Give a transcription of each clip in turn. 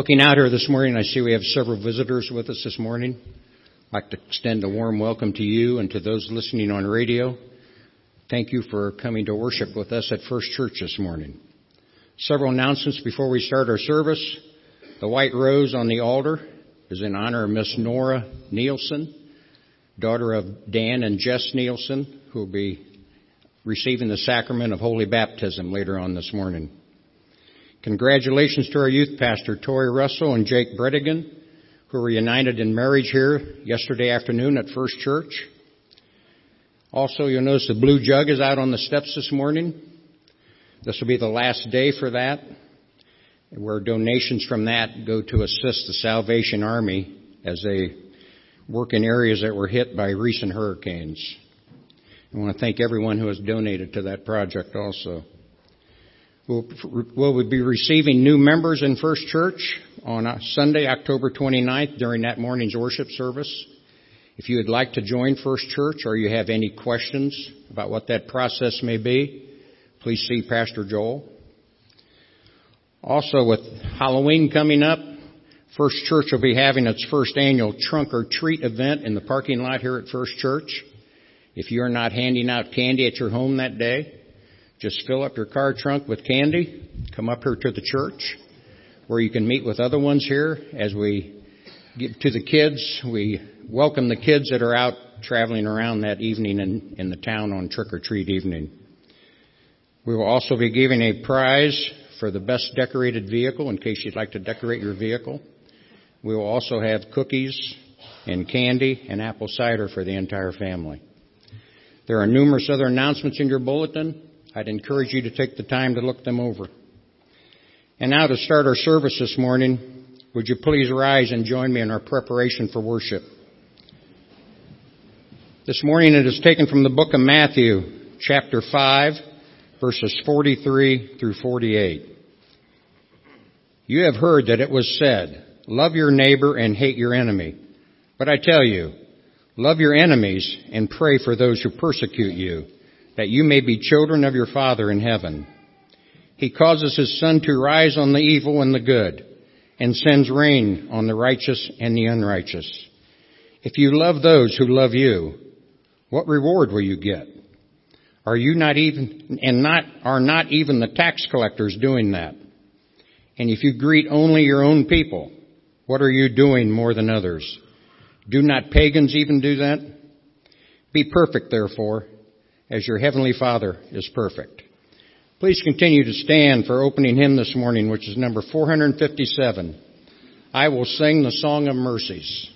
Looking out here this morning, I see we have several visitors with us this morning. I'd like to extend a warm welcome to you and to those listening on radio. Thank you for coming to worship with us at First Church this morning. Several announcements before we start our service. The white rose on the altar is in honor of Miss Nora Nielsen, daughter of Dan and Jess Nielsen, who will be receiving the sacrament of holy baptism later on this morning. Congratulations to our youth pastor, Tori Russell and Jake Bredigan, who were united in marriage here yesterday afternoon at First Church. Also, you'll notice the blue jug is out on the steps this morning. This will be the last day for that, where donations from that go to assist the Salvation Army as they work in areas that were hit by recent hurricanes. I want to thank everyone who has donated to that project also. We'll, we'll be receiving new members in First Church on uh, Sunday, October 29th during that morning's worship service. If you would like to join First Church or you have any questions about what that process may be, please see Pastor Joel. Also, with Halloween coming up, First Church will be having its first annual trunk or treat event in the parking lot here at First Church. If you're not handing out candy at your home that day, just fill up your car trunk with candy, come up here to the church where you can meet with other ones here as we give to the kids. We welcome the kids that are out traveling around that evening in, in the town on trick or treat evening. We will also be giving a prize for the best decorated vehicle in case you'd like to decorate your vehicle. We will also have cookies and candy and apple cider for the entire family. There are numerous other announcements in your bulletin. I'd encourage you to take the time to look them over. And now to start our service this morning, would you please rise and join me in our preparation for worship? This morning it is taken from the book of Matthew, chapter 5, verses 43 through 48. You have heard that it was said, love your neighbor and hate your enemy. But I tell you, love your enemies and pray for those who persecute you that you may be children of your Father in heaven. He causes his sun to rise on the evil and the good, and sends rain on the righteous and the unrighteous. If you love those who love you, what reward will you get? Are you not even, and not, are not even the tax collectors doing that? And if you greet only your own people, what are you doing more than others? Do not pagans even do that? Be perfect, therefore, as your heavenly Father is perfect. Please continue to stand for opening hymn this morning, which is number 457. I will sing the song of mercies.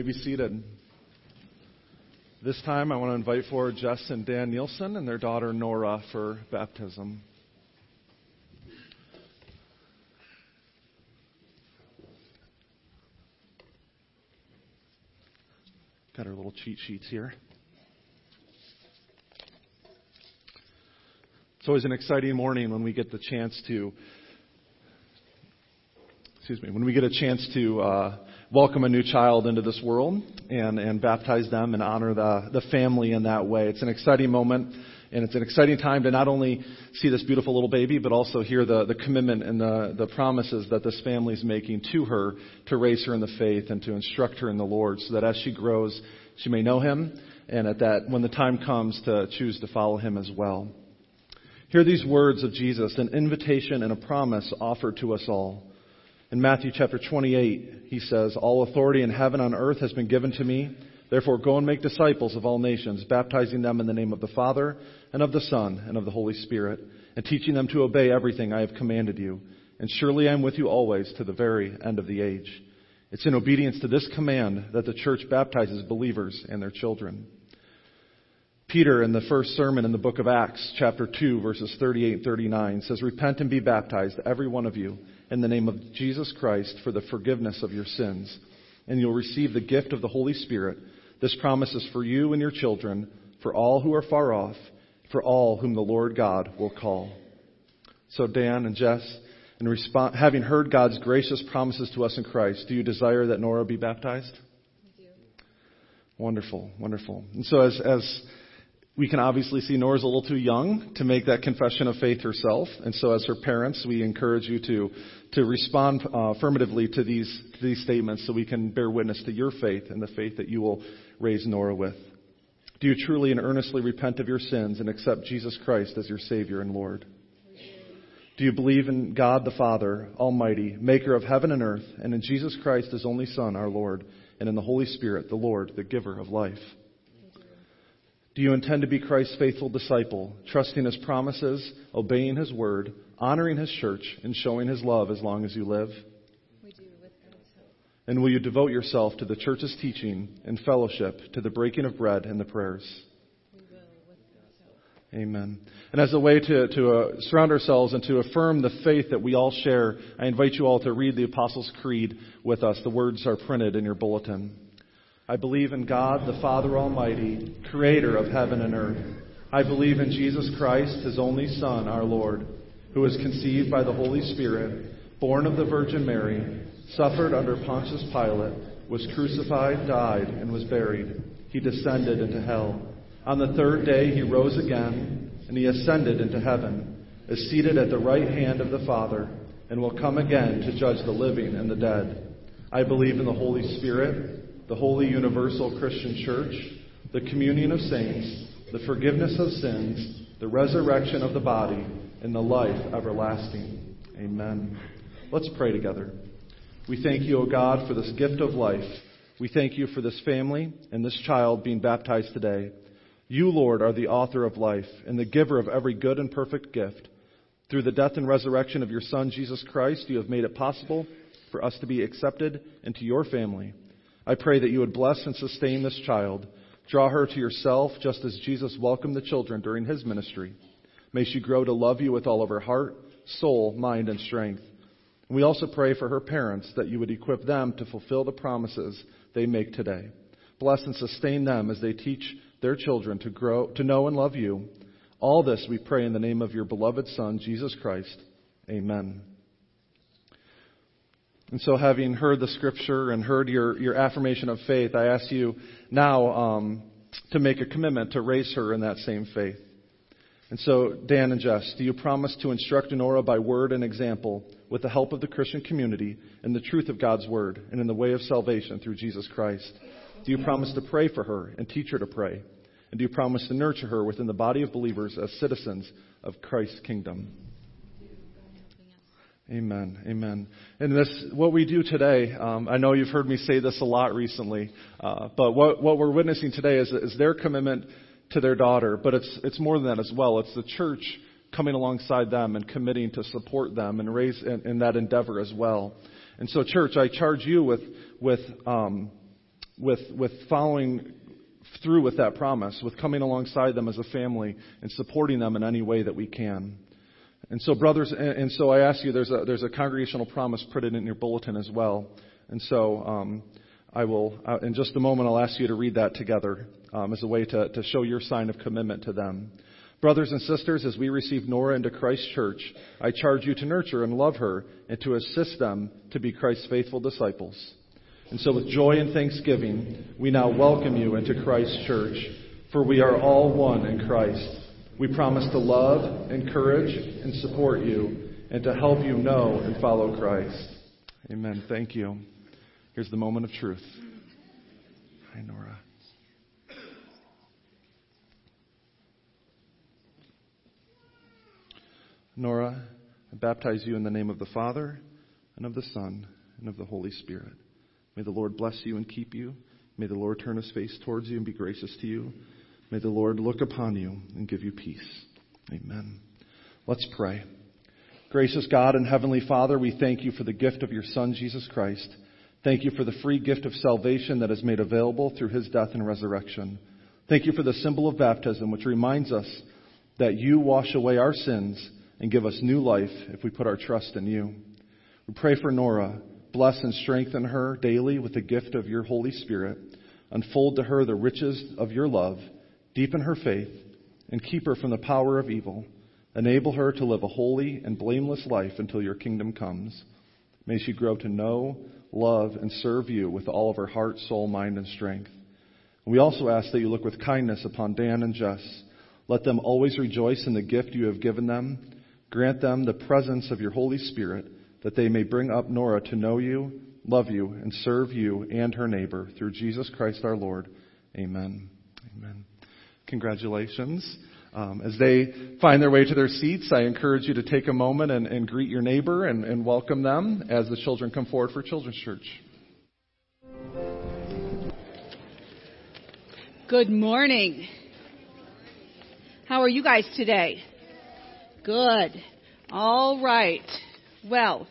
Be seated. This time, I want to invite forward Jess and Dan Nielsen and their daughter Nora for baptism. Got our little cheat sheets here. It's always an exciting morning when we get the chance to, excuse me, when we get a chance to uh, welcome a new child into this world and, and baptize them and honor the, the family in that way. It's an exciting moment and it's an exciting time to not only see this beautiful little baby, but also hear the, the commitment and the, the promises that this family is making to her to raise her in the faith and to instruct her in the Lord so that as she grows, she may know him and at that, when the time comes to choose to follow him as well. Hear these words of Jesus, an invitation and a promise offered to us all. In Matthew chapter 28, he says, All authority in heaven and on earth has been given to me. Therefore, go and make disciples of all nations, baptizing them in the name of the Father, and of the Son, and of the Holy Spirit, and teaching them to obey everything I have commanded you. And surely I am with you always to the very end of the age. It's in obedience to this command that the church baptizes believers and their children. Peter, in the first sermon in the book of Acts, chapter 2, verses 38 and 39, says, Repent and be baptized, every one of you, in the name of Jesus Christ for the forgiveness of your sins, and you'll receive the gift of the Holy Spirit this promise is for you and your children, for all who are far off, for all whom the Lord God will call. So, Dan and Jess, in response, having heard God's gracious promises to us in Christ, do you desire that Nora be baptized? Wonderful, wonderful. And so, as, as we can obviously see, Nora's a little too young to make that confession of faith herself. And so, as her parents, we encourage you to, to respond uh, affirmatively to these, to these statements so we can bear witness to your faith and the faith that you will raise Nora with? Do you truly and earnestly repent of your sins and accept Jesus Christ as your Savior and Lord? Do you believe in God the Father, Almighty, maker of heaven and earth, and in Jesus Christ, his only Son, our Lord, and in the Holy Spirit, the Lord, the giver of life? Do you intend to be Christ's faithful disciple, trusting his promises, obeying his word, honoring his church, and showing his love as long as you live? We do with and will you devote yourself to the church's teaching and fellowship, to the breaking of bread and the prayers? Amen. And as a way to, to uh, surround ourselves and to affirm the faith that we all share, I invite you all to read the Apostles' Creed with us. The words are printed in your bulletin. I believe in God, the Father Almighty, creator of heaven and earth. I believe in Jesus Christ, his only Son, our Lord, who was conceived by the Holy Spirit, born of the Virgin Mary suffered under Pontius Pilate, was crucified, died, and was buried. He descended into hell. On the third day he rose again, and he ascended into heaven, is seated at the right hand of the Father, and will come again to judge the living and the dead. I believe in the Holy Spirit, the holy universal Christian church, the communion of saints, the forgiveness of sins, the resurrection of the body, and the life everlasting. Amen. Let's pray together. We thank you, O God, for this gift of life. We thank you for this family and this child being baptized today. You, Lord, are the author of life and the giver of every good and perfect gift. Through the death and resurrection of your Son, Jesus Christ, you have made it possible for us to be accepted into your family. I pray that you would bless and sustain this child. Draw her to yourself just as Jesus welcomed the children during his ministry. May she grow to love you with all of her heart, soul, mind, and strength. We also pray for her parents that you would equip them to fulfill the promises they make today. Bless and sustain them as they teach their children to grow, to know and love you. All this we pray in the name of your beloved Son, Jesus Christ. Amen. And so, having heard the scripture and heard your, your affirmation of faith, I ask you now um, to make a commitment to raise her in that same faith. And so, Dan and Jess, do you promise to instruct Nora by word and example with the help of the Christian community in the truth of God's word and in the way of salvation through Jesus Christ? Do you promise to pray for her and teach her to pray? And do you promise to nurture her within the body of believers as citizens of Christ's kingdom? Amen. Amen. And this, what we do today, um, I know you've heard me say this a lot recently, uh, but what, what we're witnessing today is, is their commitment to their daughter, but it's, it's more than that as well. It's the church coming alongside them and committing to support them and raise in, in that endeavor as well. And so, church, I charge you with, with, um, with, with following through with that promise, with coming alongside them as a family and supporting them in any way that we can. And so, brothers, and, and so I ask you, there's a, there's a congregational promise printed in your bulletin as well. And so, um, I will, uh, in just a moment, I'll ask you to read that together um, as a way to, to show your sign of commitment to them. Brothers and sisters, as we receive Nora into Christ's church, I charge you to nurture and love her and to assist them to be Christ's faithful disciples. And so, with joy and thanksgiving, we now welcome you into Christ's church, for we are all one in Christ. We promise to love, encourage, and support you, and to help you know and follow Christ. Amen. Thank you. Here's the moment of truth. Hi, Nora. Nora, I baptize you in the name of the Father, and of the Son, and of the Holy Spirit. May the Lord bless you and keep you. May the Lord turn his face towards you and be gracious to you. May the Lord look upon you and give you peace. Amen. Let's pray. Gracious God and Heavenly Father, we thank you for the gift of your Son, Jesus Christ. Thank you for the free gift of salvation that is made available through his death and resurrection. Thank you for the symbol of baptism, which reminds us that you wash away our sins and give us new life if we put our trust in you. We pray for Nora Bless and strengthen her daily with the gift of your Holy Spirit. Unfold to her the riches of your love. Deepen her faith and keep her from the power of evil. Enable her to live a holy and blameless life until your kingdom comes. May she grow to know, love, and serve you with all of her heart, soul, mind, and strength. We also ask that you look with kindness upon Dan and Jess. Let them always rejoice in the gift you have given them. Grant them the presence of your Holy Spirit that they may bring up Nora to know you, love you, and serve you and her neighbor through Jesus Christ our Lord. Amen. Amen. Congratulations. Um, as they find their way to their seats, I encourage you to take a moment and, and greet your neighbor and, and welcome them as the children come forward for Children's Church. Good morning. How are you guys today? Good. All right. Well,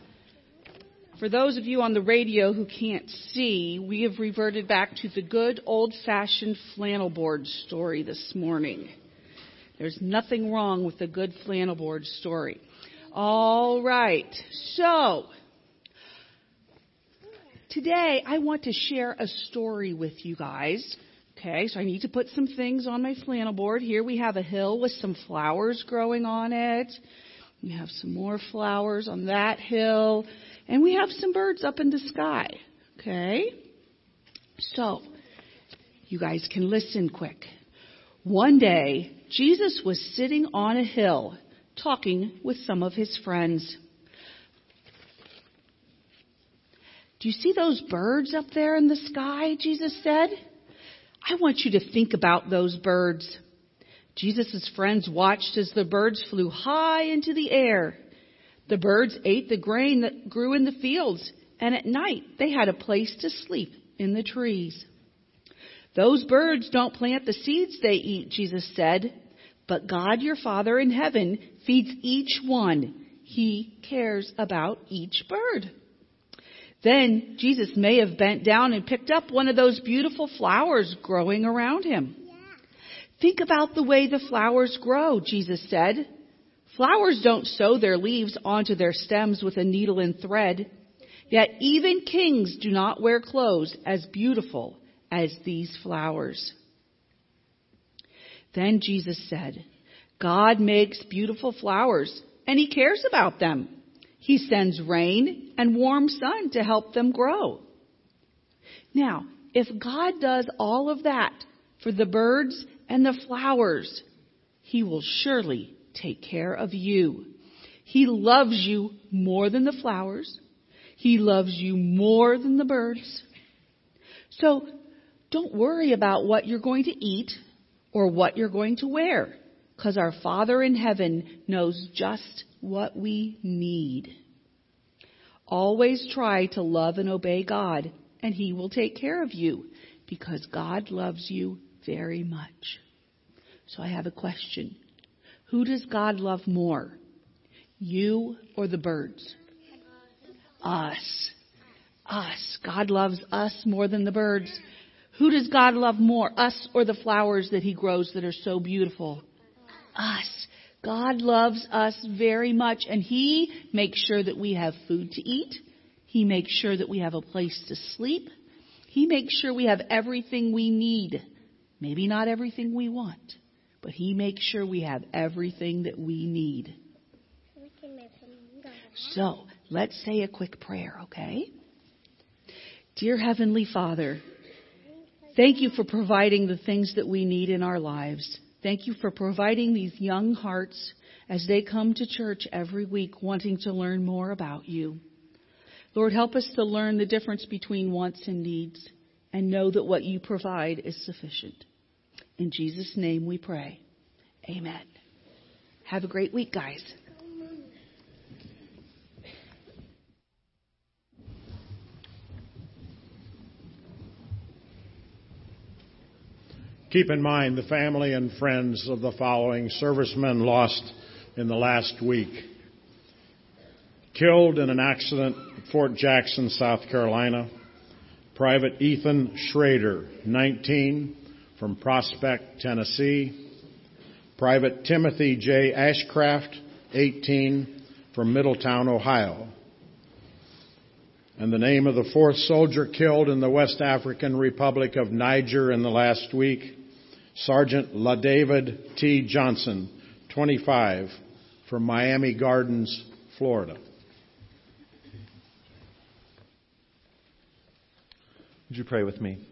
for those of you on the radio who can't see, we have reverted back to the good old fashioned flannel board story this morning. There's nothing wrong with a good flannel board story. All right. So, today I want to share a story with you guys. Okay, so I need to put some things on my flannel board. Here we have a hill with some flowers growing on it. We have some more flowers on that hill. And we have some birds up in the sky. Okay? So, you guys can listen quick. One day, Jesus was sitting on a hill talking with some of his friends. Do you see those birds up there in the sky? Jesus said. I want you to think about those birds. Jesus' friends watched as the birds flew high into the air. The birds ate the grain that grew in the fields, and at night they had a place to sleep in the trees. Those birds don't plant the seeds they eat, Jesus said, but God your Father in heaven feeds each one. He cares about each bird. Then Jesus may have bent down and picked up one of those beautiful flowers growing around him. Think about the way the flowers grow, Jesus said. Flowers don't sew their leaves onto their stems with a needle and thread. Yet even kings do not wear clothes as beautiful as these flowers. Then Jesus said, God makes beautiful flowers and he cares about them. He sends rain and warm sun to help them grow. Now, if God does all of that for the birds and the flowers, He will surely take care of you. He loves you more than the flowers. He loves you more than the birds. So don't worry about what you're going to eat or what you're going to wear because our Father in heaven knows just what we need. Always try to love and obey God and He will take care of you because God loves you very much. So I have a question. Who does God love more? You or the birds? Us. Us. God loves us more than the birds. Who does God love more? Us or the flowers that He grows that are so beautiful? Us. God loves us very much and He makes sure that we have food to eat. He makes sure that we have a place to sleep. He makes sure we have everything we need. Maybe not everything we want, but He makes sure we have everything that we need. So, let's say a quick prayer, okay? Dear Heavenly Father, thank you for providing the things that we need in our lives. Thank you for providing these young hearts as they come to church every week wanting to learn more about you. Lord, help us to learn the difference between wants and needs and know that what you provide is sufficient. In Jesus' name we pray. Amen. Have a great week, guys. Keep in mind the family and friends of the following servicemen lost in the last week. Killed in an accident at Fort Jackson, South Carolina, Private Ethan Shrader, 19, from Prospect, Tennessee. Private Timothy J. Ashcraft, 18, from Middletown, Ohio. And the name of the fourth soldier killed in the West African Republic of Niger in the last week, Sergeant La David T. Johnson, 25, from Miami Gardens, Florida. Would you pray with me?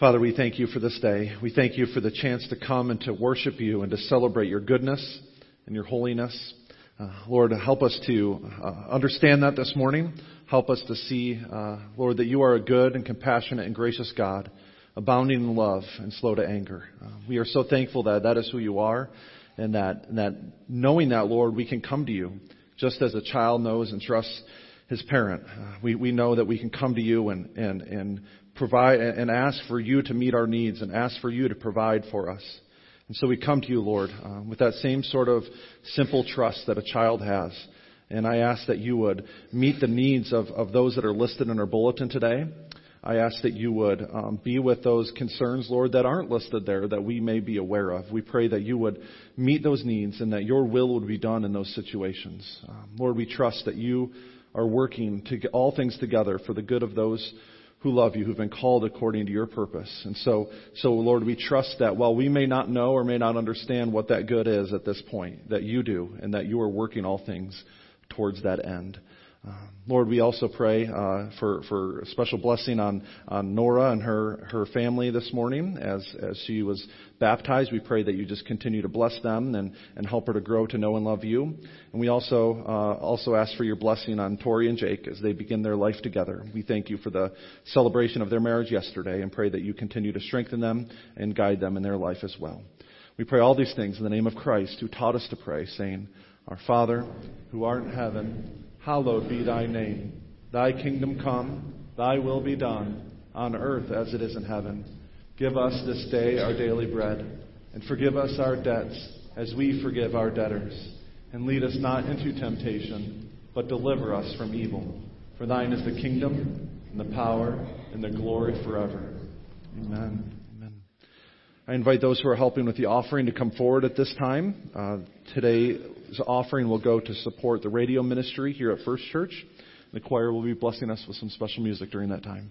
Father, we thank you for this day. We thank you for the chance to come and to worship you and to celebrate your goodness and your holiness. Uh, Lord, help us to uh, understand that this morning. Help us to see, uh, Lord, that you are a good and compassionate and gracious God abounding in love and slow to anger. Uh, we are so thankful that that is who you are, and that, and that knowing that, Lord, we can come to you just as a child knows and trusts his parent. Uh, we, we know that we can come to you and, and, and provide and ask for you to meet our needs and ask for you to provide for us. And so we come to you, Lord, uh, with that same sort of simple trust that a child has. And I ask that you would meet the needs of, of those that are listed in our bulletin today. I ask that you would um, be with those concerns, Lord, that aren't listed there that we may be aware of. We pray that you would meet those needs and that your will would be done in those situations. Um, Lord, we trust that you are working to get all things together for the good of those who love you, who've been called according to your purpose. And so, so Lord, we trust that while we may not know or may not understand what that good is at this point, that you do and that you are working all things towards that end. Uh, Lord, we also pray uh, for for a special blessing on on Nora and her her family this morning as as she was baptized. We pray that you just continue to bless them and and help her to grow to know and love you. And we also uh, also ask for your blessing on Tori and Jake as they begin their life together. We thank you for the celebration of their marriage yesterday and pray that you continue to strengthen them and guide them in their life as well. We pray all these things in the name of Christ, who taught us to pray, saying, "Our Father, who art in heaven." hallowed be thy name. Thy kingdom come, thy will be done, on earth as it is in heaven. Give us this day our daily bread, and forgive us our debts as we forgive our debtors. And lead us not into temptation, but deliver us from evil. For thine is the kingdom, and the power, and the glory forever. Amen. Amen. I invite those who are helping with the offering to come forward at this time. Uh, today, offering will go to support the radio ministry here at First Church. The choir will be blessing us with some special music during that time.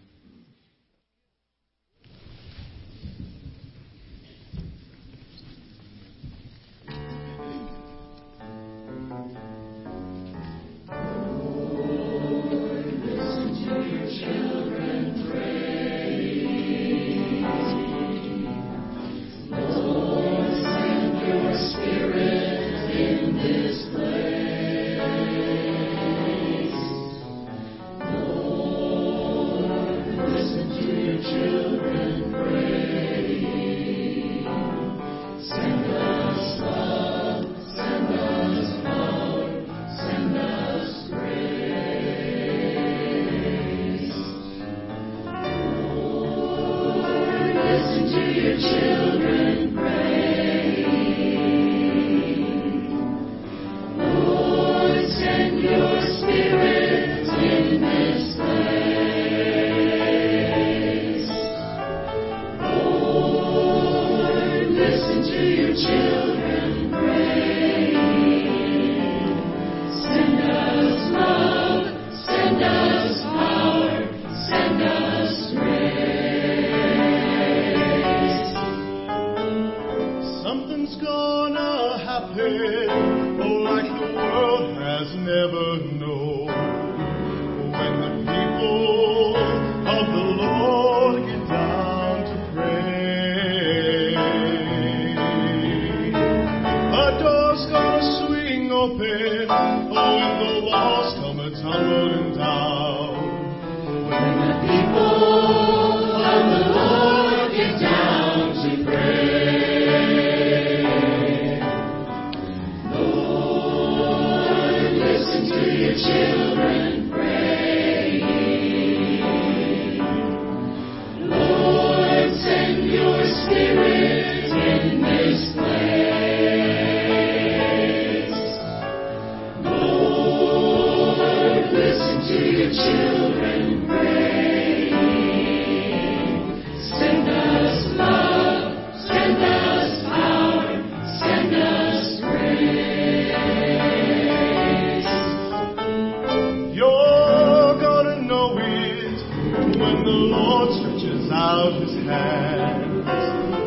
the Lord stretches out his hands,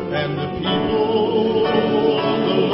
and the people of the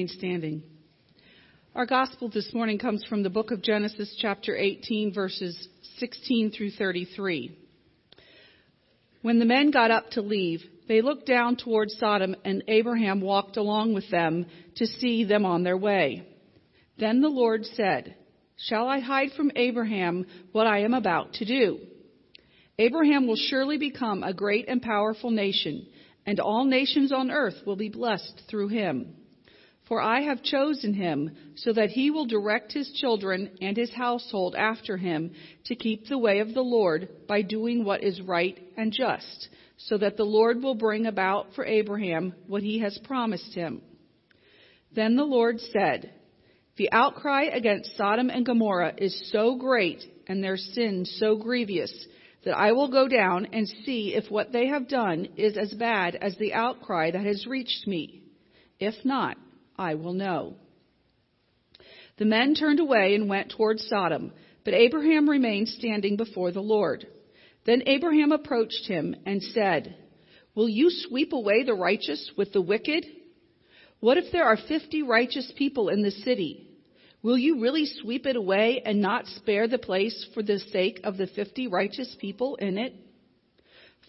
remain standing. Our gospel this morning comes from the book of Genesis, chapter 18, verses 16 through 33. When the men got up to leave, they looked down toward Sodom, and Abraham walked along with them to see them on their way. Then the Lord said, Shall I hide from Abraham what I am about to do? Abraham will surely become a great and powerful nation, and all nations on earth will be blessed through him. For I have chosen him so that he will direct his children and his household after him to keep the way of the Lord by doing what is right and just, so that the Lord will bring about for Abraham what he has promised him. Then the Lord said, The outcry against Sodom and Gomorrah is so great and their sin so grievous that I will go down and see if what they have done is as bad as the outcry that has reached me. If not, I will know. The men turned away and went toward Sodom, but Abraham remained standing before the Lord. Then Abraham approached him and said, Will you sweep away the righteous with the wicked? What if there are fifty righteous people in the city? Will you really sweep it away and not spare the place for the sake of the fifty righteous people in it?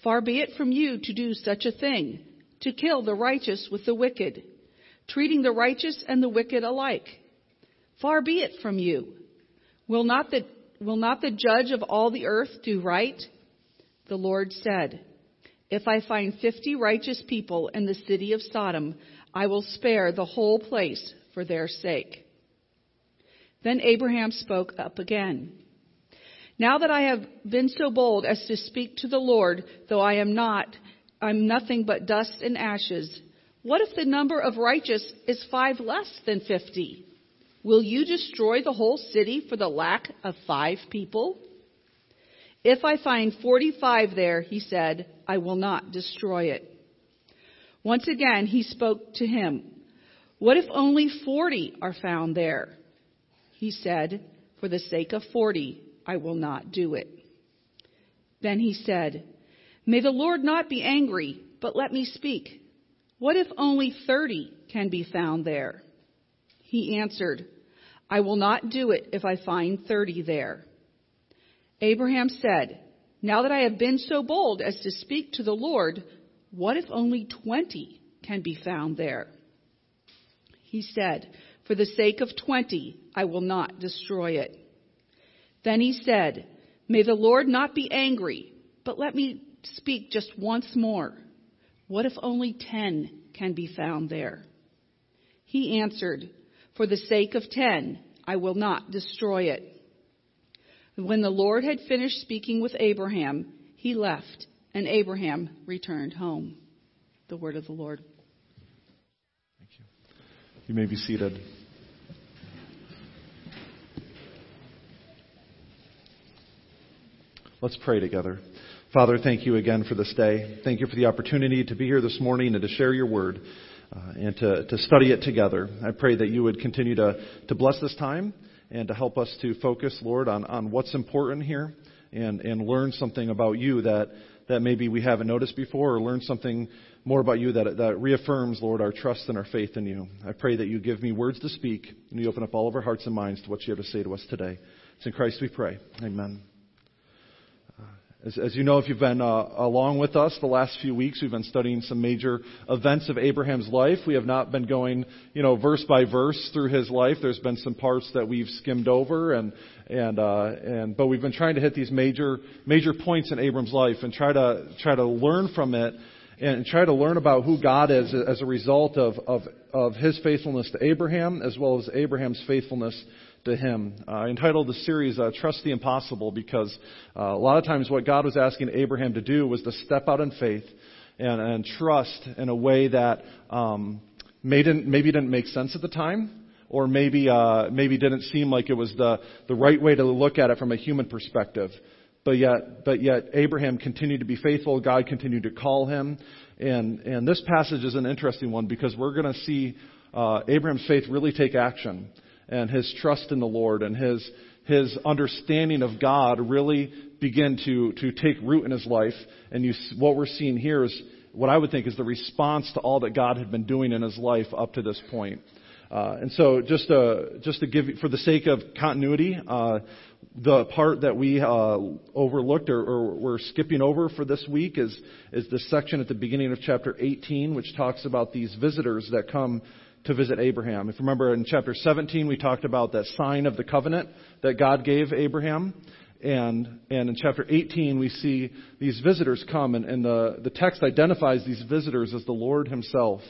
Far be it from you to do such a thing, to kill the righteous with the wicked treating the righteous and the wicked alike. Far be it from you. Will not the, will not the judge of all the earth do right? The Lord said, If I find fifty righteous people in the city of Sodom, I will spare the whole place for their sake. Then Abraham spoke up again. Now that I have been so bold as to speak to the Lord, though I am not, I'm nothing but dust and ashes. What if the number of righteous is five less than fifty? Will you destroy the whole city for the lack of five people? If I find 45 there, he said, I will not destroy it. Once again, he spoke to him. What if only 40 are found there? He said, For the sake of 40, I will not do it. Then he said, May the Lord not be angry, but let me speak. What if only 30 can be found there? He answered, I will not do it if I find 30 there. Abraham said, Now that I have been so bold as to speak to the Lord, what if only 20 can be found there? He said, For the sake of 20, I will not destroy it. Then he said, May the Lord not be angry, but let me speak just once more. What if only 10 can be found there? He answered, For the sake of 10, I will not destroy it. When the Lord had finished speaking with Abraham, he left, and Abraham returned home. The word of the Lord. Thank you. You may be seated. Let's pray together. Father, thank you again for this day. Thank you for the opportunity to be here this morning and to share your word uh, and to, to study it together. I pray that you would continue to, to bless this time and to help us to focus, Lord, on, on what's important here and, and learn something about you that, that maybe we haven't noticed before or learn something more about you that, that reaffirms, Lord, our trust and our faith in you. I pray that you give me words to speak and you open up all of our hearts and minds to what you have to say to us today. It's in Christ we pray. Amen. As, as, you know, if you've been uh, along with us the last few weeks, we've been studying some major events of Abraham's life. We have not been going, you know, verse by verse through his life. There's been some parts that we've skimmed over, and and uh, and but we've been trying to hit these major major points in Abram's life and try to try to learn from it and try to learn about who God is as a result of of, of his faithfulness to Abraham as well as Abraham's faithfulness to him. Uh, I entitled the series uh, Trust the Impossible because uh, a lot of times what God was asking Abraham to do was to step out in faith and, and trust in a way that um, maybe, didn't, maybe didn't make sense at the time or maybe, uh, maybe didn't seem like it was the, the right way to look at it from a human perspective. But yet, but yet Abraham continued to be faithful. God continued to call him. And, and this passage is an interesting one because we're going to see uh, Abraham's faith really take action and his trust in the Lord and his, his understanding of God really begin to, to take root in his life. And you, what we're seeing here is what I would think is the response to all that God had been doing in his life up to this point. Uh, and so, just to, just to give, for the sake of continuity, uh, the part that we uh, overlooked or, or we're skipping over for this week is is the section at the beginning of chapter 18, which talks about these visitors that come to visit Abraham. If you remember in chapter 17, we talked about that sign of the covenant that God gave Abraham. And, and in chapter 18, we see these visitors come, and, and the, the text identifies these visitors as the Lord Himself.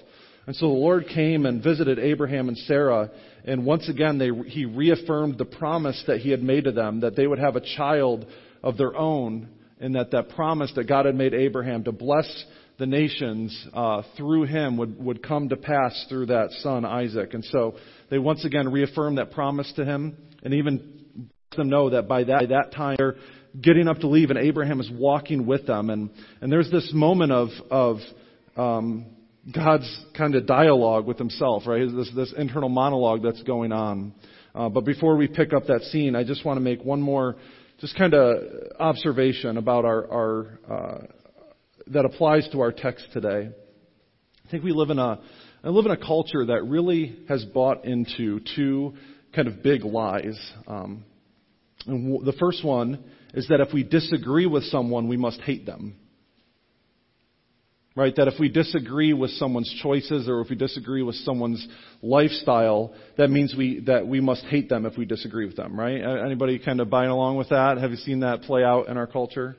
And so the Lord came and visited Abraham and Sarah, and once again, they, He reaffirmed the promise that He had made to them that they would have a child of their own, and that that promise that God had made Abraham to bless the nations uh, through him would, would come to pass through that son Isaac. And so they once again reaffirm that promise to him and even let them know that by that, by that time they're getting up to leave and Abraham is walking with them. And, and there's this moment of, of um, God's kind of dialogue with himself, right? This, this internal monologue that's going on. Uh, but before we pick up that scene, I just want to make one more just kind of observation about our, our uh, that applies to our text today. I think we live in a I live in a culture that really has bought into two kind of big lies. Um, and w- the first one is that if we disagree with someone, we must hate them. Right? That if we disagree with someone's choices or if we disagree with someone's lifestyle, that means we, that we must hate them if we disagree with them, right? Anybody kind of buying along with that? Have you seen that play out in our culture?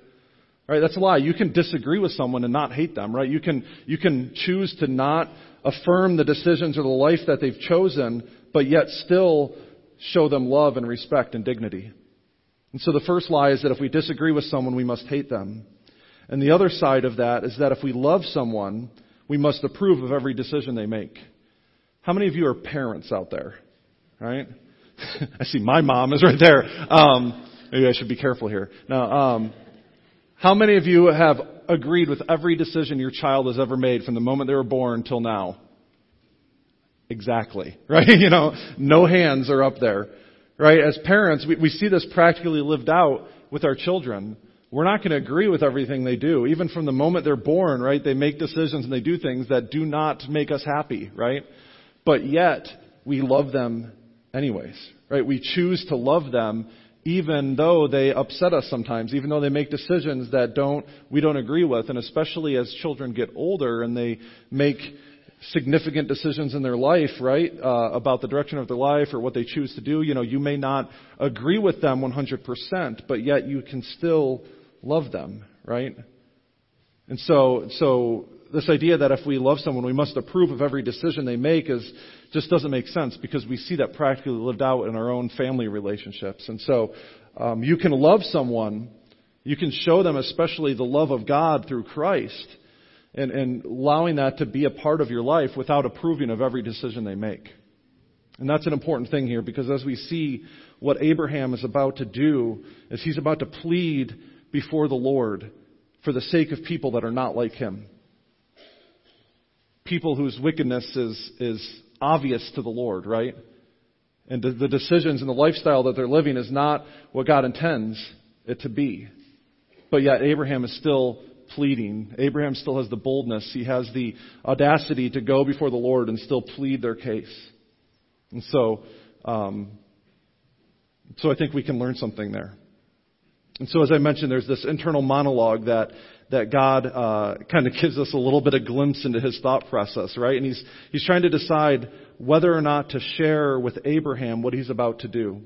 Right? That's a lie. You can disagree with someone and not hate them, right? You can, you can choose to not affirm the decisions or the life that they've chosen, but yet still show them love and respect and dignity. And so the first lie is that if we disagree with someone, we must hate them. And the other side of that is that if we love someone, we must approve of every decision they make. How many of you are parents out there? Right? I see my mom is right there. Um, maybe I should be careful here. Now, um, how many of you have agreed with every decision your child has ever made from the moment they were born till now? Exactly. Right? You know, no hands are up there. Right? As parents, we, we see this practically lived out with our children. We're not going to agree with everything they do. Even from the moment they're born, right? They make decisions and they do things that do not make us happy, right? But yet, we love them anyways, right? We choose to love them even though they upset us sometimes, even though they make decisions that don't, we don't agree with, and especially as children get older and they make significant decisions in their life, right, uh, about the direction of their life or what they choose to do, you know, you may not agree with them 100%, but yet you can still love them, right? And so, so this idea that if we love someone, we must approve of every decision they make is just doesn't make sense because we see that practically lived out in our own family relationships. And so, um, you can love someone, you can show them especially the love of God through Christ, and, and allowing that to be a part of your life without approving of every decision they make. And that's an important thing here because as we see what Abraham is about to do, is he's about to plead before the Lord for the sake of people that are not like him people whose wickedness is, is obvious to the Lord, right? And the, the decisions and the lifestyle that they're living is not what God intends it to be. But yet Abraham is still pleading. Abraham still has the boldness. He has the audacity to go before the Lord and still plead their case. And so, um, so I think we can learn something there. And so, as I mentioned, there's this internal monologue that that God uh, kind of gives us a little bit of glimpse into his thought process, right? And he's he's trying to decide whether or not to share with Abraham what he's about to do.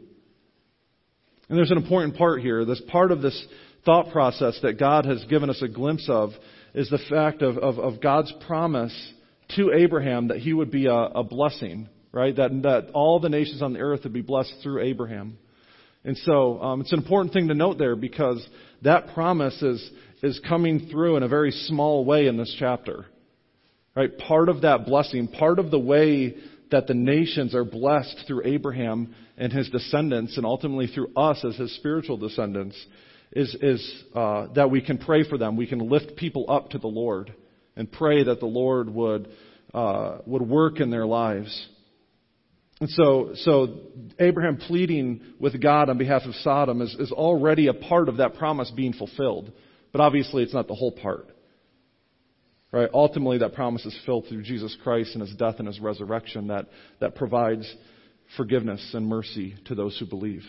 And there's an important part here. This part of this thought process that God has given us a glimpse of is the fact of, of, of God's promise to Abraham that he would be a, a blessing, right? That, that all the nations on the earth would be blessed through Abraham. And so um, it's an important thing to note there because that promise is, is coming through in a very small way in this chapter. Right? Part of that blessing, part of the way that the nations are blessed through Abraham and his descendants, and ultimately through us as his spiritual descendants, is, is uh, that we can pray for them. We can lift people up to the Lord and pray that the Lord would uh, would work in their lives. And so, so Abraham pleading with God on behalf of Sodom is, is already a part of that promise being fulfilled. But obviously, it's not the whole part. Right? Ultimately, that promise is filled through Jesus Christ and his death and his resurrection that, that provides forgiveness and mercy to those who believe.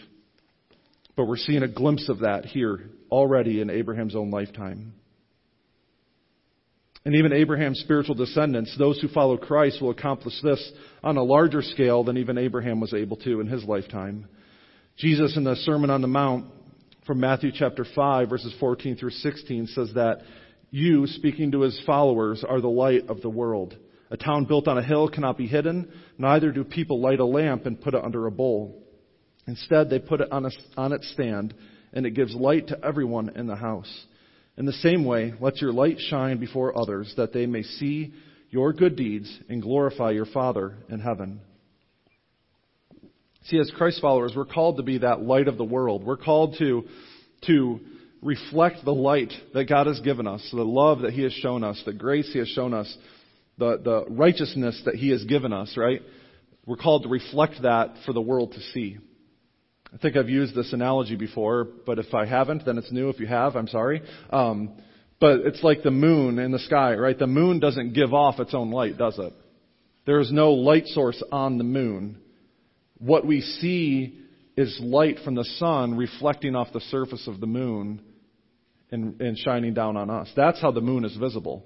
But we're seeing a glimpse of that here already in Abraham's own lifetime. And even Abraham's spiritual descendants, those who follow Christ, will accomplish this on a larger scale than even Abraham was able to in his lifetime. Jesus in the Sermon on the Mount from Matthew chapter 5 verses 14 through 16 says that you, speaking to his followers, are the light of the world. A town built on a hill cannot be hidden, neither do people light a lamp and put it under a bowl. Instead, they put it on, a, on its stand, and it gives light to everyone in the house. In the same way, let your light shine before others, that they may see your good deeds and glorify your Father in heaven. See, as Christ followers, we're called to be that light of the world. We're called to, to reflect the light that God has given us, the love that He has shown us, the grace He has shown us, the, the righteousness that He has given us, right? We're called to reflect that for the world to see. I think I've used this analogy before, but if I haven't, then it's new. If you have, I'm sorry. Um, but it's like the moon in the sky, right? The moon doesn't give off its own light, does it? There is no light source on the moon what we see is light from the sun reflecting off the surface of the moon and, and, shining down on us. That's how the moon is visible.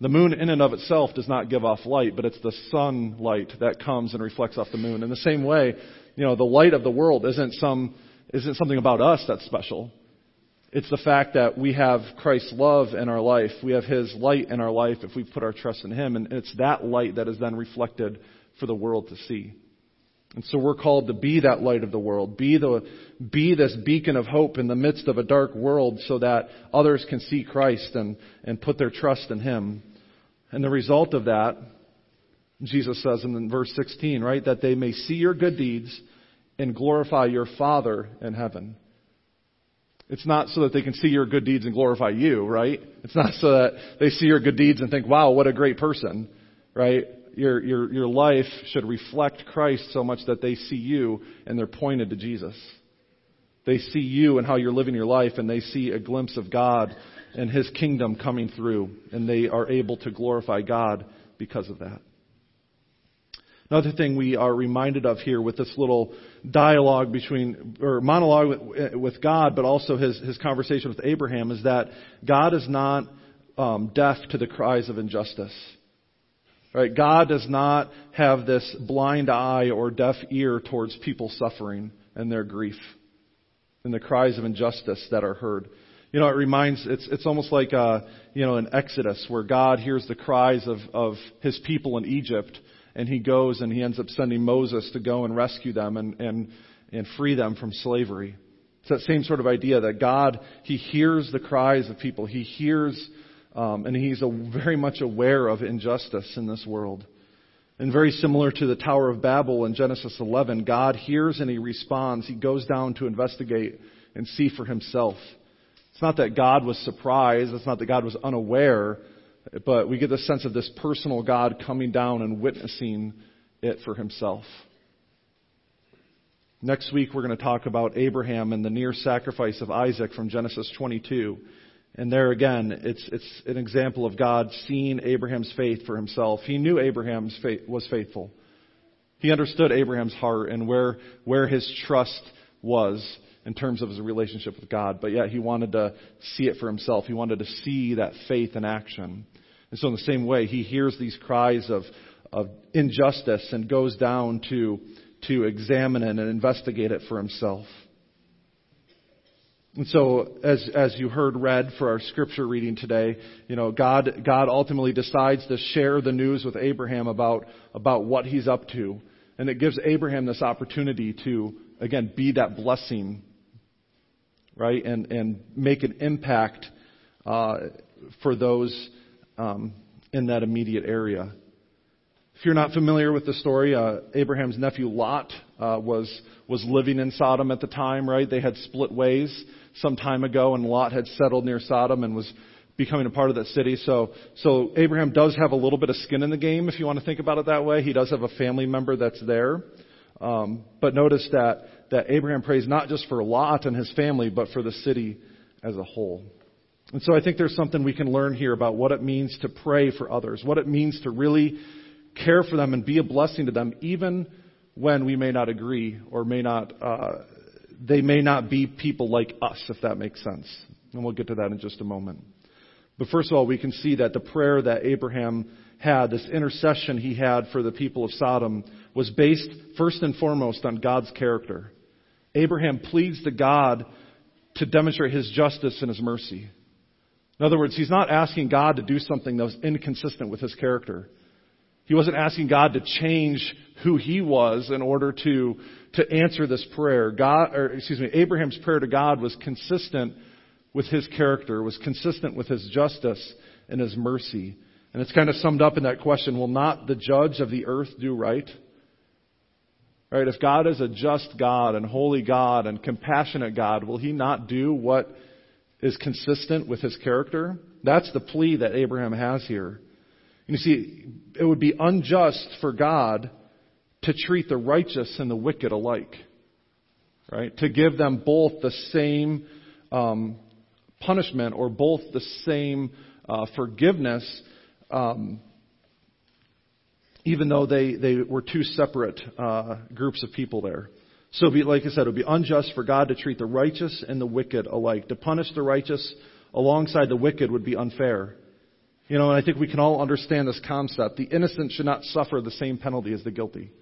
The moon in and of itself does not give off light, but it's the sunlight that comes and reflects off the moon. In the same way, you know, the light of the world isn't some isn't something about us that's special. It's the fact that we have Christ's love in our life. We have His light in our life if we put our trust in Him. And it's that light that is then reflected for the world to see. And so we're called to be that light of the world, be the, be this beacon of hope in the midst of a dark world so that others can see Christ and, and put their trust in Him. And the result of that, Jesus says in verse 16, right, that they may see your good deeds and glorify your Father in heaven. It's not so that they can see your good deeds and glorify you, right? It's not so that they see your good deeds and think, wow, what a great person, right? Your, your, your life should reflect Christ so much that they see you and they're pointed to Jesus. They see you and how you're living your life and they see a glimpse of God and His kingdom coming through and they are able to glorify God because of that. Another thing we are reminded of here with this little dialogue between, or monologue with, God, but also his, his conversation with Abraham is that God is not um, deaf to the cries of injustice. Right? God does not have this blind eye or deaf ear towards people suffering and their grief and the cries of injustice that are heard. You know, it reminds, it's, it's almost like, uh, you know, in Exodus where God hears the cries of, of his people in Egypt and he goes and he ends up sending Moses to go and rescue them and, and, and free them from slavery. It's that same sort of idea that God, he hears the cries of people. He hears, um, and he's a, very much aware of injustice in this world. And very similar to the Tower of Babel in Genesis 11, God hears and he responds. He goes down to investigate and see for himself. It's not that God was surprised. It's not that God was unaware. But we get the sense of this personal God coming down and witnessing it for himself. Next week, we're going to talk about Abraham and the near sacrifice of Isaac from Genesis 22. And there again, it's, it's an example of God seeing Abraham's faith for himself. He knew Abraham's faith was faithful. He understood Abraham's heart and where, where his trust was in terms of his relationship with God, but yet he wanted to see it for himself. He wanted to see that faith in action. And so, in the same way, he hears these cries of, of injustice and goes down to, to examine it and investigate it for himself. And so, as, as you heard read for our scripture reading today, you know, God, God ultimately decides to share the news with Abraham about, about what he's up to. And it gives Abraham this opportunity to, again, be that blessing, right? And, and make an impact uh, for those um, in that immediate area. If you're not familiar with the story, uh, Abraham's nephew Lot uh, was was living in Sodom at the time. Right, they had split ways some time ago, and Lot had settled near Sodom and was becoming a part of that city. So, so Abraham does have a little bit of skin in the game, if you want to think about it that way. He does have a family member that's there. Um, but notice that that Abraham prays not just for Lot and his family, but for the city as a whole. And so I think there's something we can learn here about what it means to pray for others, what it means to really care for them and be a blessing to them, even when we may not agree or may not, uh, they may not be people like us, if that makes sense. And we'll get to that in just a moment. But first of all, we can see that the prayer that Abraham had, this intercession he had for the people of Sodom, was based first and foremost on God's character. Abraham pleads to God to demonstrate his justice and his mercy. In other words, he's not asking God to do something that was inconsistent with his character. He wasn't asking God to change who he was in order to, to answer this prayer. God, or excuse me, Abraham's prayer to God was consistent with his character, was consistent with his justice and his mercy. And it's kind of summed up in that question, will not the judge of the earth do right? Right? If God is a just God and holy God and compassionate God, will he not do what is consistent with his character. That's the plea that Abraham has here. You see, it would be unjust for God to treat the righteous and the wicked alike, right? To give them both the same um, punishment or both the same uh, forgiveness, um, even though they, they were two separate uh, groups of people there. So, be, like I said, it would be unjust for God to treat the righteous and the wicked alike. To punish the righteous alongside the wicked would be unfair. You know, and I think we can all understand this concept. The innocent should not suffer the same penalty as the guilty.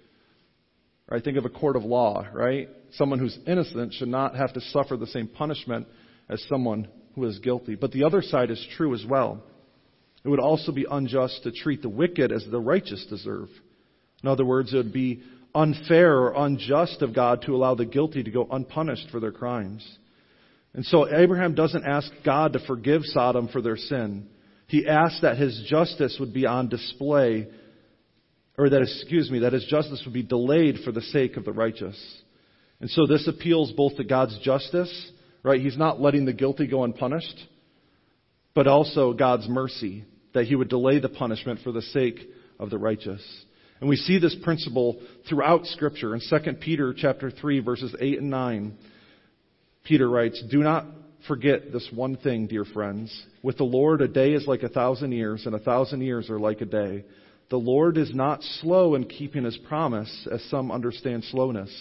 Right? Think of a court of law, right? Someone who's innocent should not have to suffer the same punishment as someone who is guilty. But the other side is true as well. It would also be unjust to treat the wicked as the righteous deserve. In other words, it would be unfair or unjust of God to allow the guilty to go unpunished for their crimes. And so Abraham doesn't ask God to forgive Sodom for their sin. He asks that his justice would be on display, or that, excuse me, that his justice would be delayed for the sake of the righteous. And so this appeals both to God's justice, right? He's not letting the guilty go unpunished, but also God's mercy, that he would delay the punishment for the sake of the righteous. And we see this principle throughout scripture. In 2 Peter chapter 3 verses 8 and 9, Peter writes, Do not forget this one thing, dear friends. With the Lord, a day is like a thousand years, and a thousand years are like a day. The Lord is not slow in keeping his promise, as some understand slowness.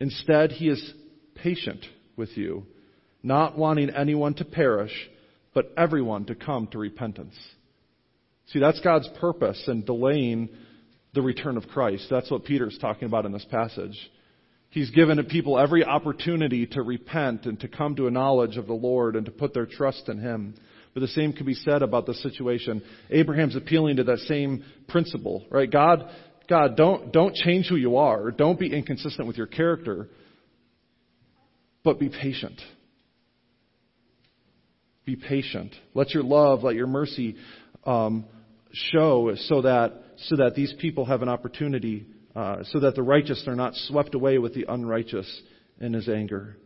Instead, he is patient with you, not wanting anyone to perish, but everyone to come to repentance. See, that's God's purpose in delaying the return of Christ. That's what Peter's talking about in this passage. He's given people every opportunity to repent and to come to a knowledge of the Lord and to put their trust in Him. But the same can be said about the situation. Abraham's appealing to that same principle, right? God, God, don't, don't change who you are. Don't be inconsistent with your character. But be patient. Be patient. Let your love, let your mercy um, show so that, so that these people have an opportunity uh, so that the righteous are not swept away with the unrighteous in his anger.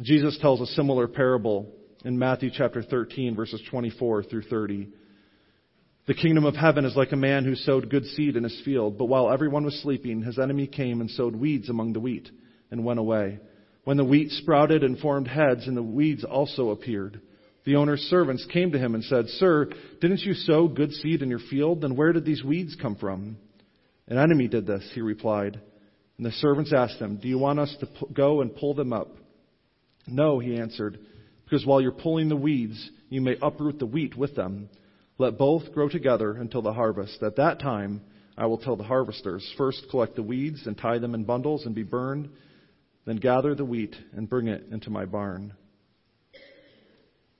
Jesus tells a similar parable in Matthew chapter 13, verses 24 through 30. The kingdom of heaven is like a man who sowed good seed in his field, but while everyone was sleeping, his enemy came and sowed weeds among the wheat and went away. When the wheat sprouted and formed heads, and the weeds also appeared. The owner's servants came to him and said, Sir, didn't you sow good seed in your field? Then where did these weeds come from? An enemy did this, he replied. And the servants asked him, Do you want us to go and pull them up? No, he answered, because while you're pulling the weeds, you may uproot the wheat with them. Let both grow together until the harvest. At that time, I will tell the harvesters, First collect the weeds and tie them in bundles and be burned, then gather the wheat and bring it into my barn.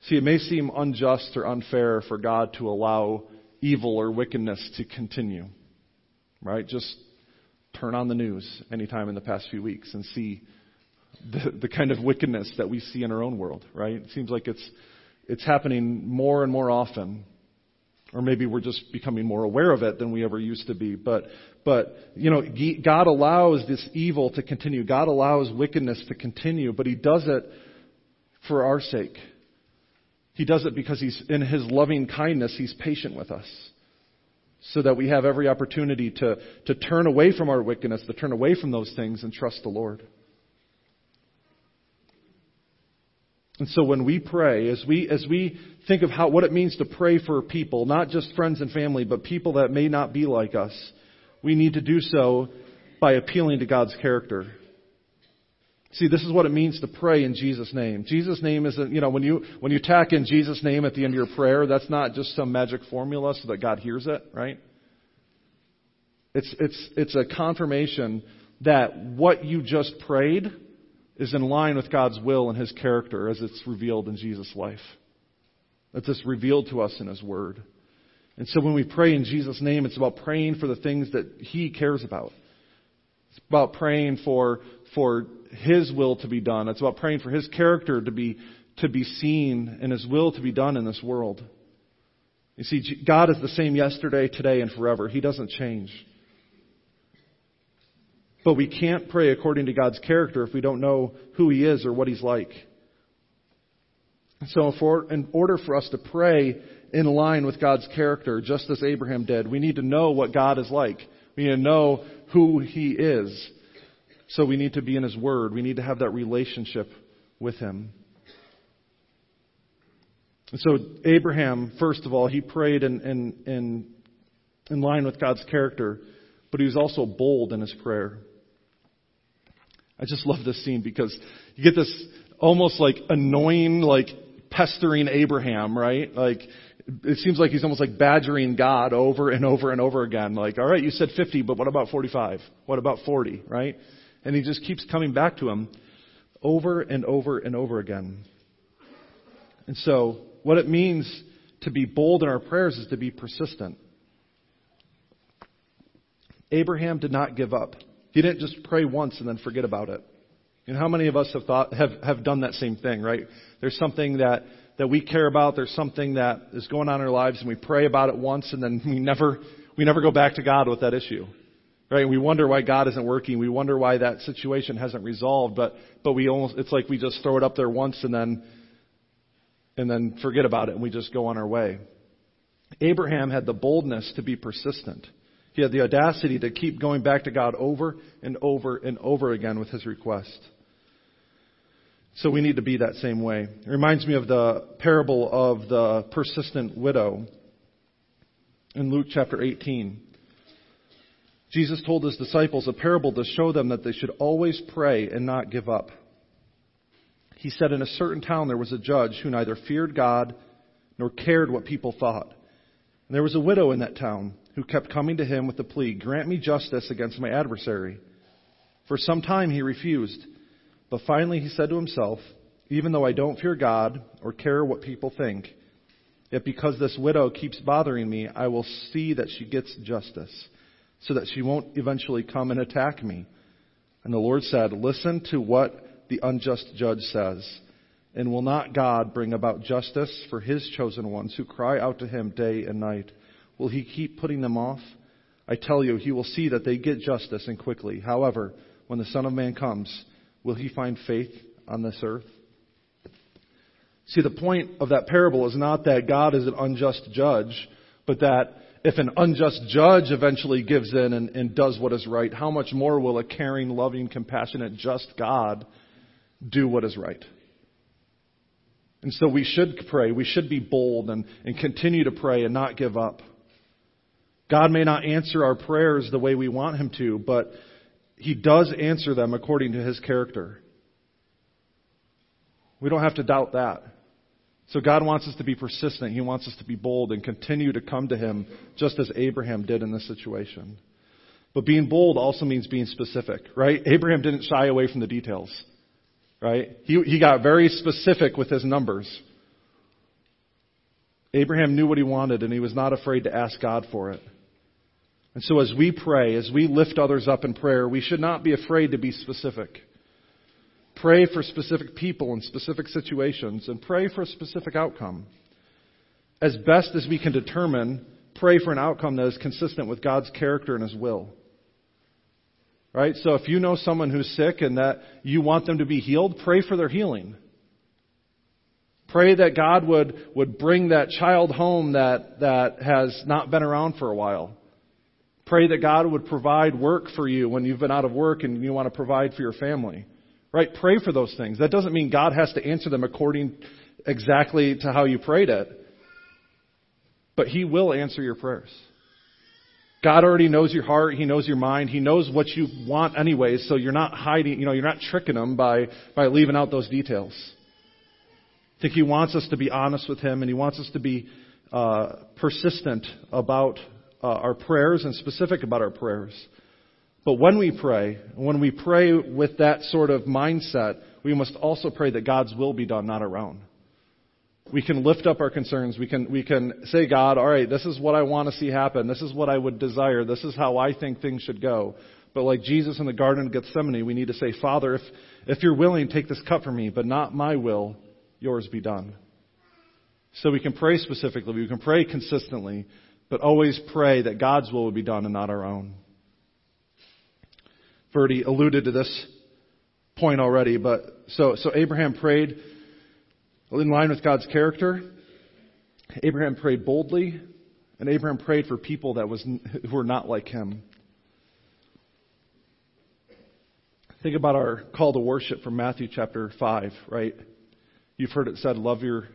See, it may seem unjust or unfair for God to allow evil or wickedness to continue right? Just turn on the news anytime in the past few weeks and see the, the kind of wickedness that we see in our own world, right? It seems like it's, it's happening more and more often. Or maybe we're just becoming more aware of it than we ever used to be. But, but, you know, God allows this evil to continue. God allows wickedness to continue, but He does it for our sake. He does it because He's, in His loving kindness, He's patient with us so that we have every opportunity to, to turn away from our wickedness, to turn away from those things and trust the Lord. And so when we pray, as we, as we think of how, what it means to pray for people, not just friends and family, but people that may not be like us, we need to do so by appealing to God's character. See, this is what it means to pray in Jesus' name. Jesus' name isn't, you know, when you, when you tack in Jesus' name at the end of your prayer, that's not just some magic formula so that God hears it, right? It's, it's, it's a confirmation that what you just prayed is in line with God's will and His character as it's revealed in Jesus' life. That's just revealed to us in His Word. And so when we pray in Jesus' name, it's about praying for the things that He cares about. It's about praying for, for his will to be done. It's about praying for His character to be, to be seen and His will to be done in this world. You see, God is the same yesterday, today, and forever. He doesn't change. But we can't pray according to God's character if we don't know who He is or what He's like. So, for, in order for us to pray in line with God's character, just as Abraham did, we need to know what God is like. We need to know who He is. So we need to be in His Word. We need to have that relationship with Him. And so Abraham, first of all, he prayed in, in, in, in line with God's character, but he was also bold in his prayer. I just love this scene because you get this almost like annoying, like pestering Abraham, right? Like, it seems like he's almost like badgering God over and over and over again. Like, all right, you said 50, but what about 45? What about 40, right? And he just keeps coming back to him over and over and over again. And so, what it means to be bold in our prayers is to be persistent. Abraham did not give up. He didn't just pray once and then forget about it. And how many of us have thought have, have done that same thing, right? There's something that, that we care about, there's something that is going on in our lives and we pray about it once and then we never we never go back to God with that issue. Right? We wonder why God isn't working. We wonder why that situation hasn't resolved, but but we almost it's like we just throw it up there once and then and then forget about it and we just go on our way. Abraham had the boldness to be persistent. He had the audacity to keep going back to God over and over and over again with his request. So we need to be that same way. It reminds me of the parable of the persistent widow in Luke chapter 18. Jesus told his disciples a parable to show them that they should always pray and not give up. He said, In a certain town there was a judge who neither feared God nor cared what people thought. And there was a widow in that town who kept coming to him with the plea, Grant me justice against my adversary. For some time he refused, but finally he said to himself, Even though I don't fear God or care what people think, yet because this widow keeps bothering me, I will see that she gets justice so that she won't eventually come and attack me. And the Lord said, Listen to what the unjust judge says. And will not God bring about justice for his chosen ones who cry out to him day and night? Will he keep putting them off? I tell you, he will see that they get justice and quickly. However, when the Son of Man comes, will he find faith on this earth? See, the point of that parable is not that God is an unjust judge, but that if an unjust judge eventually gives in and, and does what is right, how much more will a caring, loving, compassionate, just God do what is right? And so we should pray. We should be bold and, and continue to pray and not give up. God may not answer our prayers the way we want Him to, but He does answer them according to His character. We don't have to doubt that. So God wants us to be persistent. He wants us to be bold and continue to come to Him just as Abraham did in this situation. But being bold also means being specific, right? Abraham didn't shy away from the details, right? He, he got very specific with his numbers. Abraham knew what he wanted and he was not afraid to ask God for it. And so as we pray, as we lift others up in prayer, we should not be afraid to be specific. Pray for specific people in specific situations and pray for a specific outcome. As best as we can determine, pray for an outcome that is consistent with God's character and His will. Right? So if you know someone who's sick and that you want them to be healed, pray for their healing. Pray that God would, would bring that child home that, that has not been around for a while. Pray that God would provide work for you when you've been out of work and you want to provide for your family. Right? Pray for those things. That doesn't mean God has to answer them according exactly to how you prayed it. But He will answer your prayers. God already knows your heart. He knows your mind. He knows what you want anyways, so you're not hiding, you know, you're not tricking Him by, by leaving out those details. I think He wants us to be honest with Him and He wants us to be uh, persistent about uh, our prayers and specific about our prayers. But when we pray, when we pray with that sort of mindset, we must also pray that God's will be done, not our own. We can lift up our concerns. We can, we can say, God, all right, this is what I want to see happen. This is what I would desire. This is how I think things should go. But like Jesus in the Garden of Gethsemane, we need to say, Father, if, if you're willing, take this cup from me, but not my will, yours be done. So we can pray specifically. We can pray consistently but always pray that God's will will be done and not our own. Verdi alluded to this point already, but so, so Abraham prayed in line with God's character. Abraham prayed boldly, and Abraham prayed for people that was, who were not like him. Think about our call to worship from Matthew chapter 5, right? You've heard it said, love your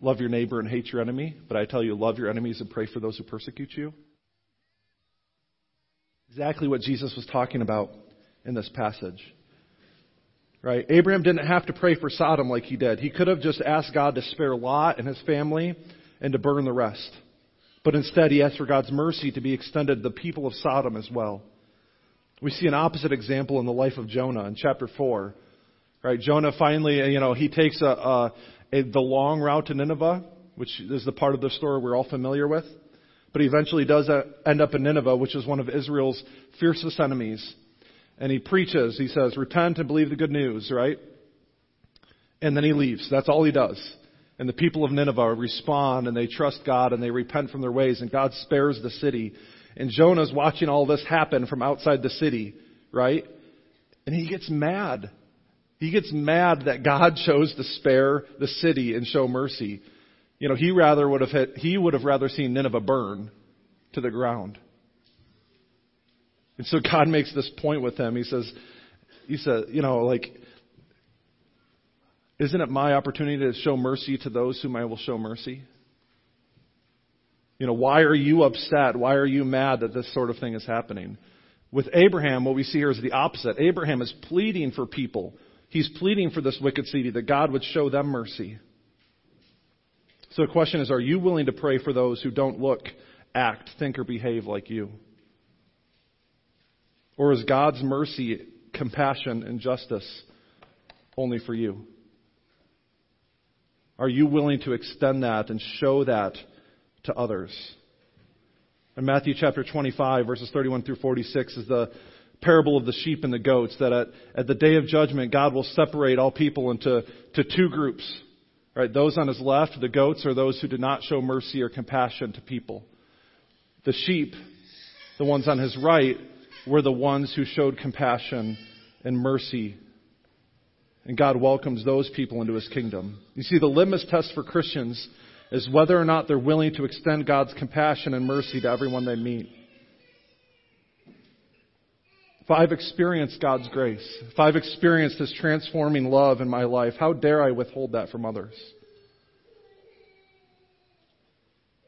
love your neighbor and hate your enemy, but I tell you, love your enemies and pray for those who persecute you. Exactly what Jesus was talking about in this passage. Right? Abraham didn't have to pray for Sodom like he did. He could have just asked God to spare Lot and his family and to burn the rest. But instead, he asked for God's mercy to be extended to the people of Sodom as well. We see an opposite example in the life of Jonah in chapter 4. Right? Jonah finally, you know, he takes a, a, a the long route to Nineveh, which is the part of the story we're all familiar with. But he eventually does uh, end up in Nineveh, which is one of Israel's fiercest enemies. And he preaches, he says, repent and believe the good news, right? And then he leaves. That's all he does. And the people of Nineveh respond and they trust God and they repent from their ways and God spares the city. And Jonah's watching all this happen from outside the city, right? And he gets mad. He gets mad that God chose to spare the city and show mercy. You know, he rather would have hit, he would have rather seen Nineveh burn to the ground. And so God makes this point with him. He says, he said, you know, like, isn't it my opportunity to show mercy to those whom I will show mercy? You know, why are you upset? Why are you mad that this sort of thing is happening? With Abraham, what we see here is the opposite. Abraham is pleading for people. He's pleading for this wicked city that God would show them mercy. So the question is, are you willing to pray for those who don't look, act, think, or behave like you? Or is God's mercy, compassion, and justice only for you? Are you willing to extend that and show that to others? In Matthew chapter 25, verses 31 through 46 is the parable of the sheep and the goats, that at, at the day of judgment, God will separate all people into to two groups. Right? Those on his left, the goats, are those who did not show mercy or compassion to people. The sheep, the ones on his right, were the ones who showed compassion and mercy. And God welcomes those people into his kingdom. You see, the litmus test for Christians is whether or not they're willing to extend God's compassion and mercy to everyone they meet. If I've experienced God's grace, if I've experienced His transforming love in my life, how dare I withhold that from others?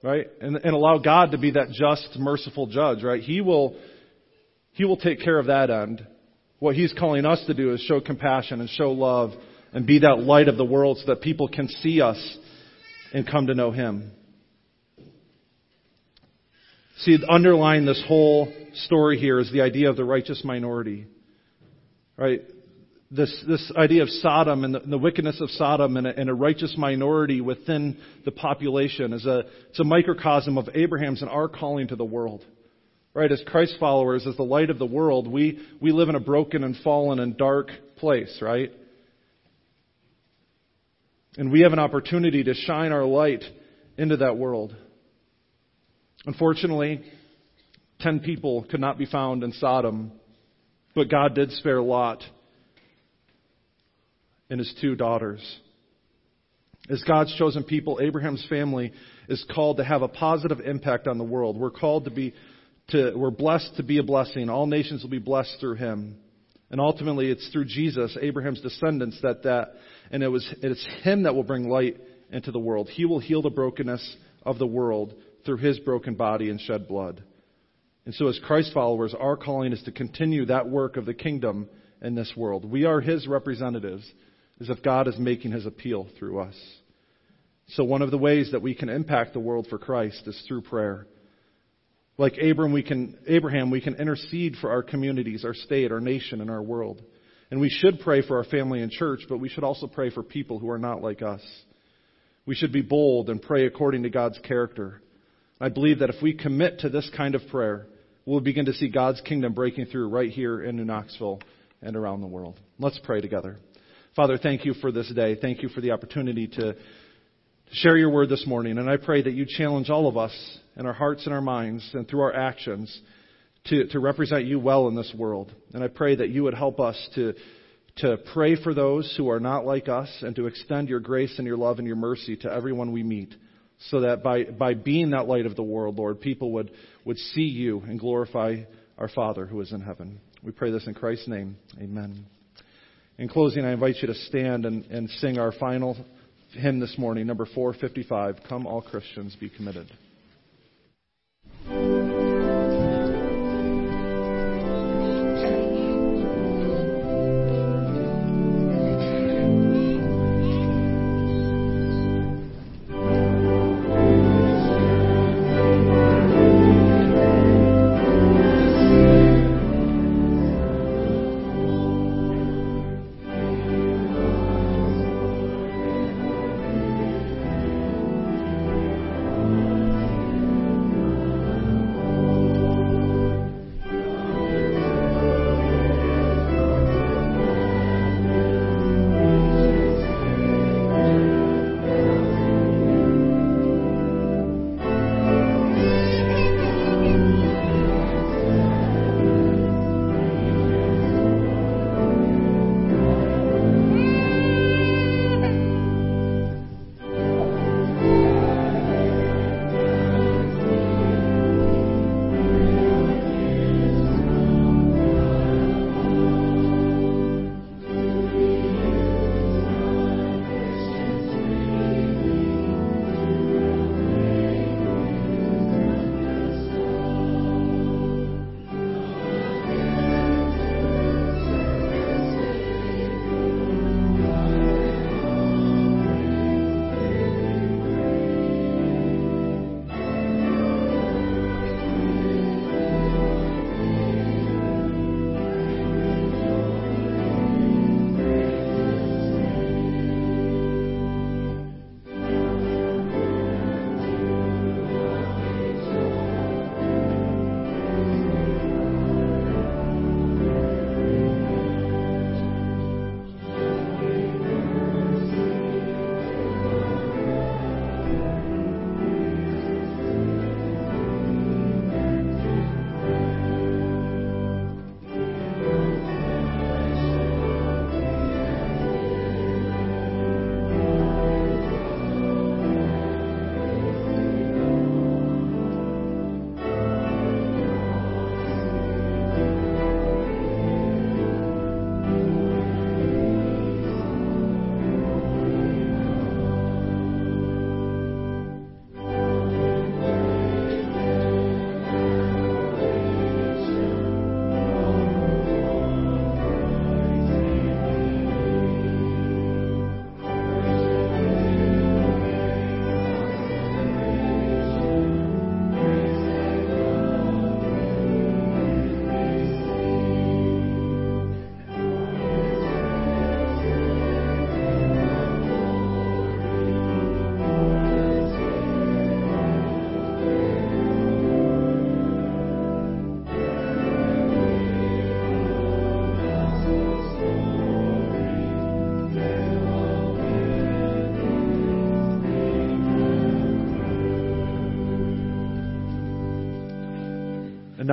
Right? And, and allow God to be that just, merciful judge, right? He will, He will take care of that end. What He's calling us to do is show compassion and show love and be that light of the world so that people can see us and come to know Him. See, underlying this whole story here is the idea of the righteous minority. Right? This, this idea of Sodom and the, the wickedness of Sodom and a, and a, righteous minority within the population is a, it's a microcosm of Abraham's and our calling to the world. Right? As Christ followers, as the light of the world, we, we live in a broken and fallen and dark place, right? And we have an opportunity to shine our light into that world. Unfortunately, ten people could not be found in Sodom, but God did spare Lot and his two daughters. As God's chosen people, Abraham's family is called to have a positive impact on the world. We're called to be to we're blessed to be a blessing. All nations will be blessed through him. And ultimately it's through Jesus, Abraham's descendants that that and it was it's him that will bring light into the world. He will heal the brokenness of the world through his broken body and shed blood. And so, as Christ followers, our calling is to continue that work of the kingdom in this world. We are his representatives, as if God is making his appeal through us. So, one of the ways that we can impact the world for Christ is through prayer. Like Abraham, we can, Abraham, we can intercede for our communities, our state, our nation, and our world. And we should pray for our family and church, but we should also pray for people who are not like us. We should be bold and pray according to God's character. I believe that if we commit to this kind of prayer, we'll begin to see God's kingdom breaking through right here in New Knoxville and around the world. Let's pray together. Father, thank you for this day. Thank you for the opportunity to share your word this morning. And I pray that you challenge all of us in our hearts and our minds and through our actions to, to represent you well in this world. And I pray that you would help us to, to pray for those who are not like us and to extend your grace and your love and your mercy to everyone we meet so that by, by being that light of the world, Lord, people would, would see you and glorify our Father who is in heaven. We pray this in Christ's name. Amen. In closing, I invite you to stand and, and sing our final hymn this morning, number 455 Come, All Christians, Be Committed.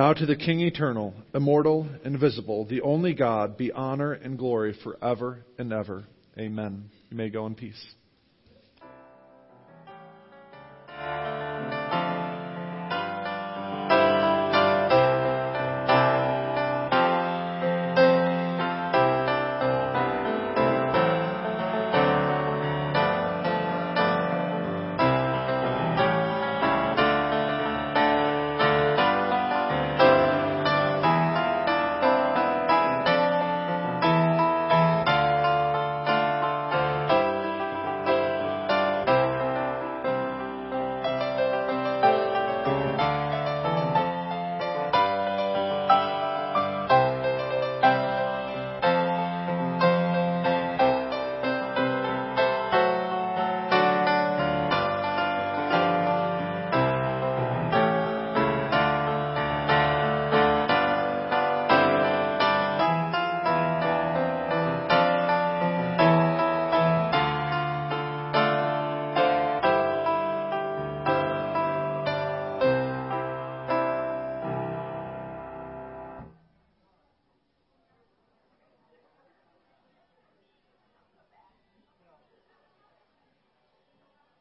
Now to the King eternal, immortal, invisible, the only God, be honor and glory forever and ever. Amen. You may go in peace.